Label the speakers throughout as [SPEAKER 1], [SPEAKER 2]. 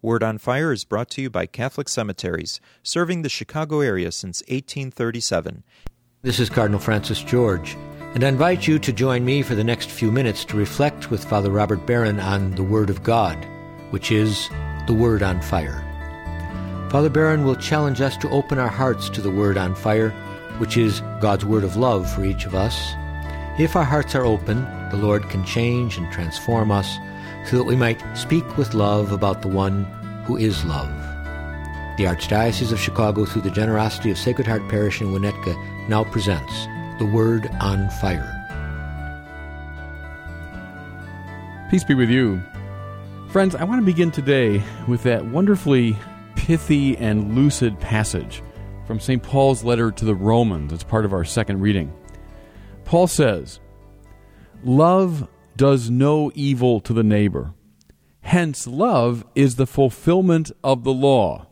[SPEAKER 1] Word on Fire is brought to you by Catholic Cemeteries, serving the Chicago area since 1837.
[SPEAKER 2] This is Cardinal Francis George, and I invite you to join me for the next few minutes to reflect with Father Robert Barron on the Word of God, which is the Word on Fire. Father Barron will challenge us to open our hearts to the Word on Fire, which is God's Word of love for each of us. If our hearts are open, the Lord can change and transform us so that we might speak with love about the one who is love. The Archdiocese of Chicago, through the generosity of Sacred Heart Parish in Winnetka, now presents The Word on Fire.
[SPEAKER 3] Peace be with you. Friends, I want to begin today with that wonderfully pithy and lucid passage from St. Paul's letter to the Romans. It's part of our second reading. Paul says, Love does no evil to the neighbor. Hence, love is the fulfillment of the law.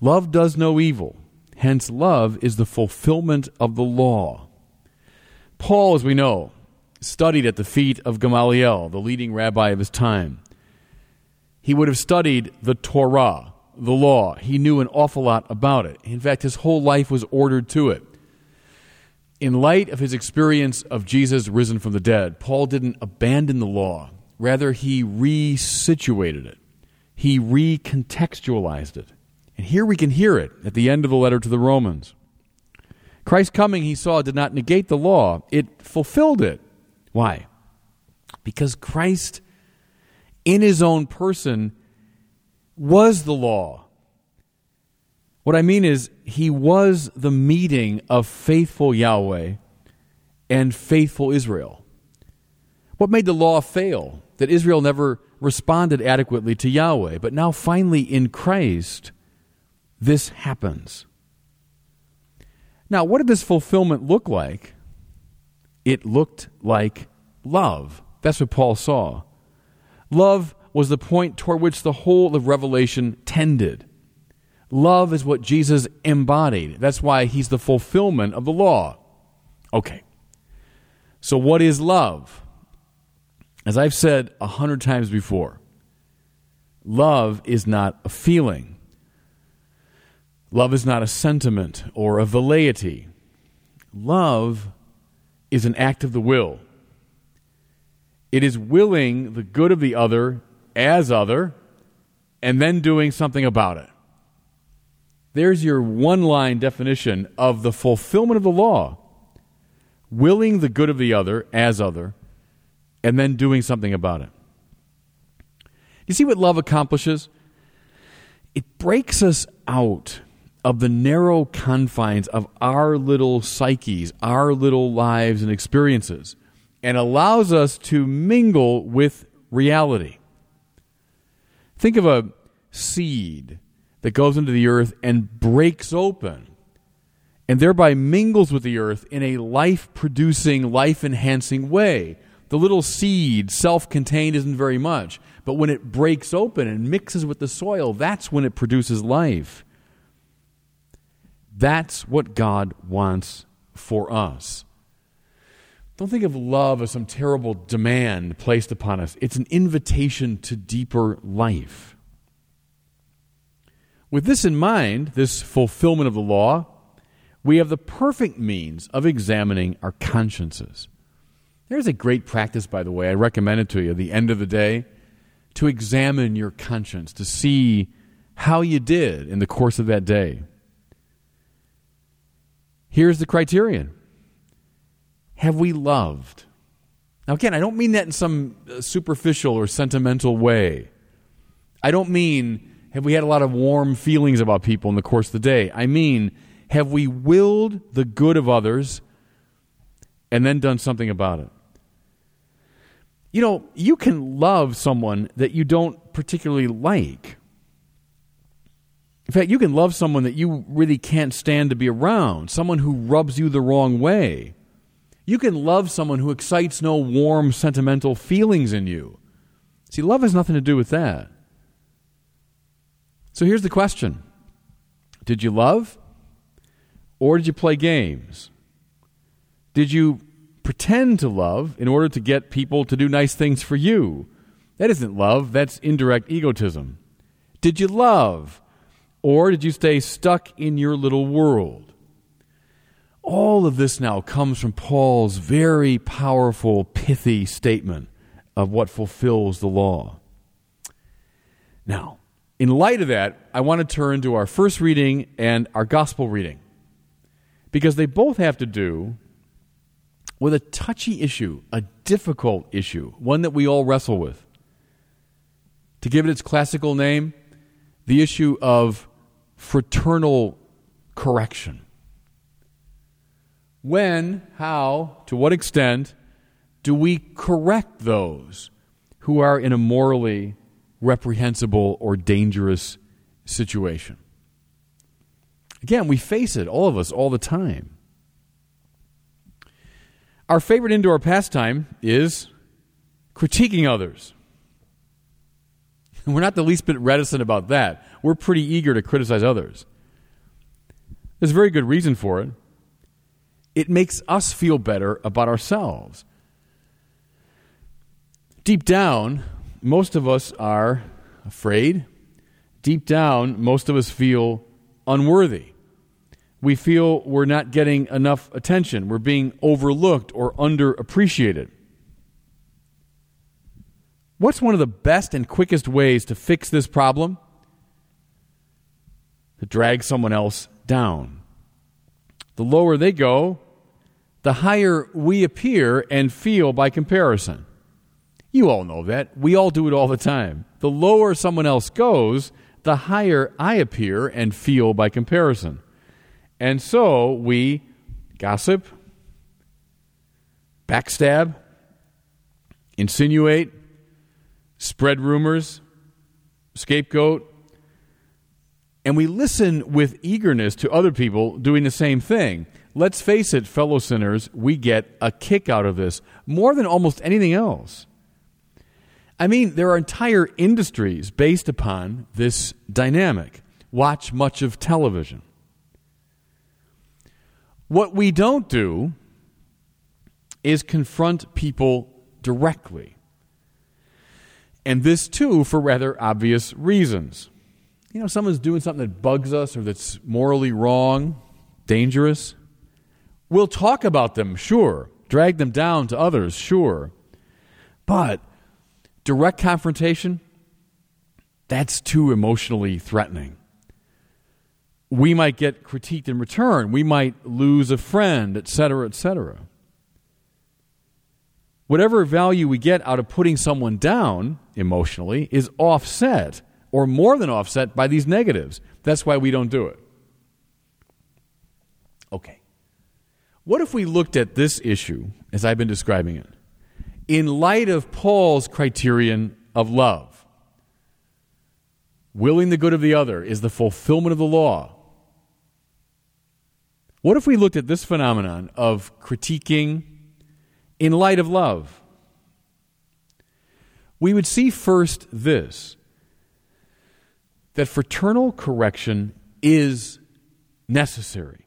[SPEAKER 3] Love does no evil. Hence, love is the fulfillment of the law. Paul, as we know, studied at the feet of Gamaliel, the leading rabbi of his time. He would have studied the Torah, the law. He knew an awful lot about it. In fact, his whole life was ordered to it in light of his experience of Jesus risen from the dead, Paul didn't abandon the law. Rather, he resituated it, he recontextualized it. And here we can hear it at the end of the letter to the Romans. Christ's coming, he saw, did not negate the law, it fulfilled it. Why? Because Christ, in his own person, was the law. What I mean is, he was the meeting of faithful Yahweh and faithful Israel. What made the law fail? That Israel never responded adequately to Yahweh. But now, finally, in Christ, this happens. Now, what did this fulfillment look like? It looked like love. That's what Paul saw. Love was the point toward which the whole of Revelation tended. Love is what Jesus embodied. That's why he's the fulfillment of the law. Okay. So, what is love? As I've said a hundred times before, love is not a feeling. Love is not a sentiment or a velleity. Love is an act of the will. It is willing the good of the other as other and then doing something about it. There's your one line definition of the fulfillment of the law willing the good of the other as other, and then doing something about it. You see what love accomplishes? It breaks us out of the narrow confines of our little psyches, our little lives and experiences, and allows us to mingle with reality. Think of a seed that goes into the earth and breaks open and thereby mingles with the earth in a life producing, life enhancing way. The little seed, self contained, isn't very much, but when it breaks open and mixes with the soil, that's when it produces life. That's what God wants for us. Don't think of love as some terrible demand placed upon us. It's an invitation to deeper life. With this in mind, this fulfillment of the law, we have the perfect means of examining our consciences. There's a great practice, by the way, I recommend it to you at the end of the day to examine your conscience, to see how you did in the course of that day. Here's the criterion Have we loved? Now, again, I don't mean that in some uh, superficial or sentimental way. I don't mean have we had a lot of warm feelings about people in the course of the day? I mean, have we willed the good of others and then done something about it? You know, you can love someone that you don't particularly like. In fact, you can love someone that you really can't stand to be around, someone who rubs you the wrong way. You can love someone who excites no warm, sentimental feelings in you. See, love has nothing to do with that. So here's the question Did you love or did you play games? Did you pretend to love in order to get people to do nice things for you? That isn't love, that's indirect egotism. Did you love? Or did you stay stuck in your little world? All of this now comes from Paul's very powerful, pithy statement of what fulfills the law. Now, in light of that, I want to turn to our first reading and our gospel reading because they both have to do with a touchy issue, a difficult issue, one that we all wrestle with. To give it its classical name, the issue of fraternal correction. When, how, to what extent do we correct those who are in a morally reprehensible or dangerous situation? Again, we face it, all of us, all the time. Our favorite indoor pastime is critiquing others. We're not the least bit reticent about that. We're pretty eager to criticize others. There's a very good reason for it. It makes us feel better about ourselves. Deep down, most of us are afraid. Deep down, most of us feel unworthy. We feel we're not getting enough attention. We're being overlooked or underappreciated. What's one of the best and quickest ways to fix this problem? To drag someone else down. The lower they go, the higher we appear and feel by comparison. You all know that. We all do it all the time. The lower someone else goes, the higher I appear and feel by comparison. And so we gossip, backstab, insinuate, spread rumors, scapegoat, and we listen with eagerness to other people doing the same thing. Let's face it, fellow sinners, we get a kick out of this more than almost anything else. I mean, there are entire industries based upon this dynamic. Watch much of television. What we don't do is confront people directly. And this, too, for rather obvious reasons. You know, someone's doing something that bugs us or that's morally wrong, dangerous. We'll talk about them, sure. Drag them down to others, sure. But direct confrontation, that's too emotionally threatening. We might get critiqued in return. We might lose a friend, etc., etc. Whatever value we get out of putting someone down emotionally is offset or more than offset by these negatives. That's why we don't do it. Okay. What if we looked at this issue as I've been describing it in light of Paul's criterion of love? Willing the good of the other is the fulfillment of the law. What if we looked at this phenomenon of critiquing in light of love? We would see first this that fraternal correction is necessary.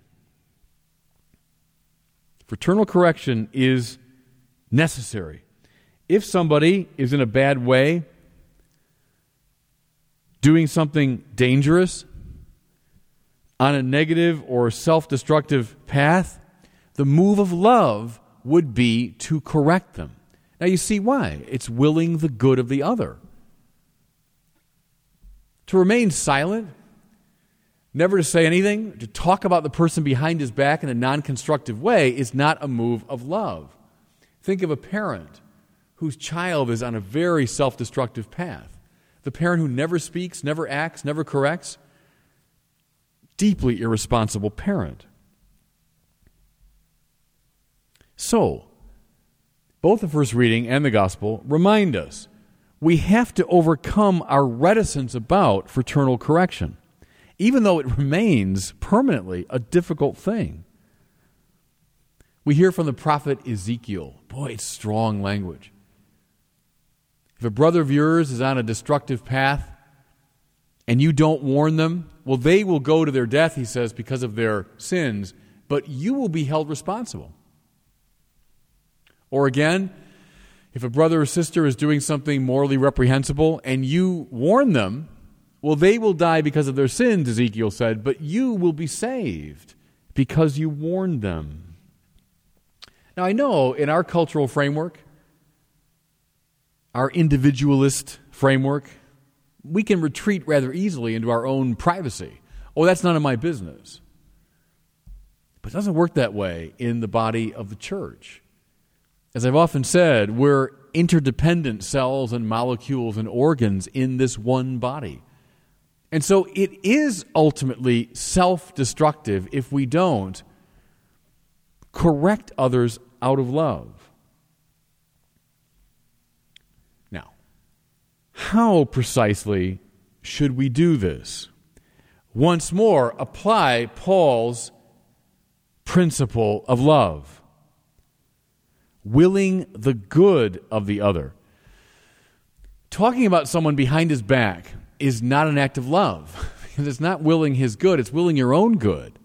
[SPEAKER 3] Fraternal correction is necessary. If somebody is in a bad way, doing something dangerous, on a negative or self destructive path, the move of love would be to correct them. Now, you see why. It's willing the good of the other. To remain silent, never to say anything, to talk about the person behind his back in a non constructive way is not a move of love. Think of a parent whose child is on a very self destructive path. The parent who never speaks, never acts, never corrects, deeply irresponsible parent. So, both the first reading and the gospel remind us we have to overcome our reticence about fraternal correction, even though it remains permanently a difficult thing. We hear from the prophet Ezekiel. Boy, it's strong language. If a brother of yours is on a destructive path and you don't warn them, well, they will go to their death, he says, because of their sins, but you will be held responsible. Or again, If a brother or sister is doing something morally reprehensible and you warn them, well, they will die because of their sins, Ezekiel said, but you will be saved because you warned them. Now, I know in our cultural framework, our individualist framework, we can retreat rather easily into our own privacy. Oh, that's none of my business. But it doesn't work that way in the body of the church. As I've often said, we're interdependent cells and molecules and organs in this one body. And so it is ultimately self destructive if we don't correct others out of love. How precisely should we do this? Once more, apply Paul's principle of love willing the good of the other. Talking about someone behind his back is not an act of love because it's not willing his good, it's willing your own good.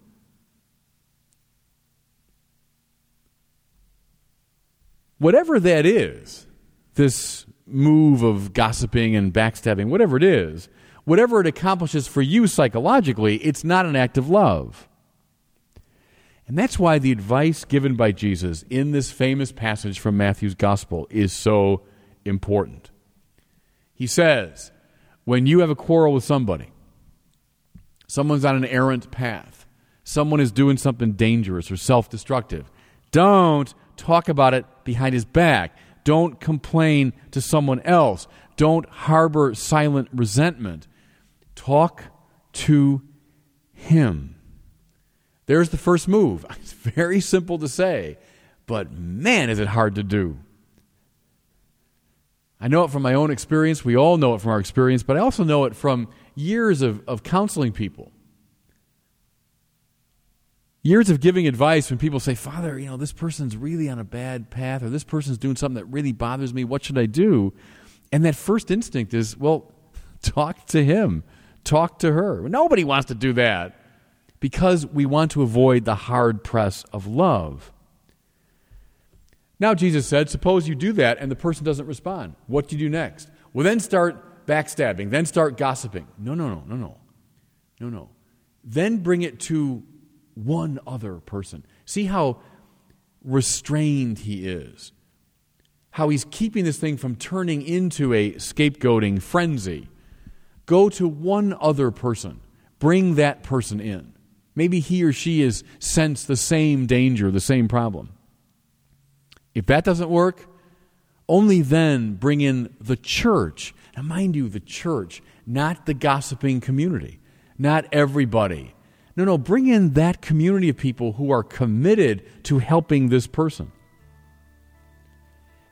[SPEAKER 3] Whatever that is, this move of gossiping and backstabbing, whatever it is, whatever it accomplishes for you psychologically, it's not an act of love. And that's why the advice given by Jesus in this famous passage from Matthew's Gospel is so important. He says, when you have a quarrel with somebody, someone's on an errant path, someone is doing something dangerous or self destructive, don't talk about it behind his back. Don't complain to someone else. Don't harbor silent resentment. Talk to him. There's the first move. It's very simple to say, but man, is it hard to do. I know it from my own experience. We all know it from our experience, but I also know it from years of, of counseling people. Years of giving advice when people say, Father, you know, this person's really on a bad path, or this person's doing something that really bothers me. What should I do? And that first instinct is, well, talk to him, talk to her. Nobody wants to do that because we want to avoid the hard press of love. Now, Jesus said, suppose you do that and the person doesn't respond. What do you do next? Well, then start backstabbing, then start gossiping. No, no, no, no, no. No, no. Then bring it to one other person. See how restrained he is. How he's keeping this thing from turning into a scapegoating frenzy. Go to one other person. Bring that person in. Maybe he or she has sensed the same danger, the same problem. If that doesn't work, only then bring in the church. Now, mind you, the church, not the gossiping community, not everybody. No, no, bring in that community of people who are committed to helping this person.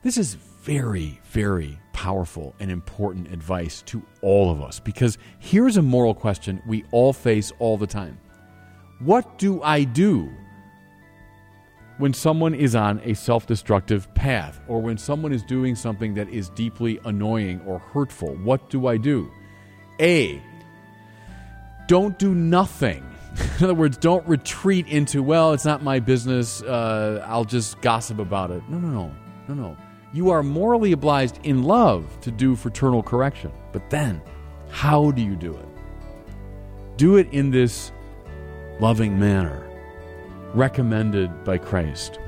[SPEAKER 3] This is very, very powerful and important advice to all of us because here's a moral question we all face all the time What do I do when someone is on a self destructive path or when someone is doing something that is deeply annoying or hurtful, what do I do? A, don't do nothing. In other words, don't retreat into, well, it's not my business, uh, I'll just gossip about it. No, no, no, no, no. You are morally obliged in love to do fraternal correction. But then, how do you do it? Do it in this loving manner recommended by Christ.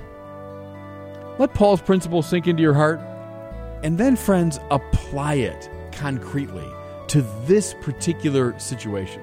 [SPEAKER 3] Let Paul's principle sink into your heart, and then, friends, apply it concretely to this particular situation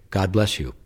[SPEAKER 2] God bless you.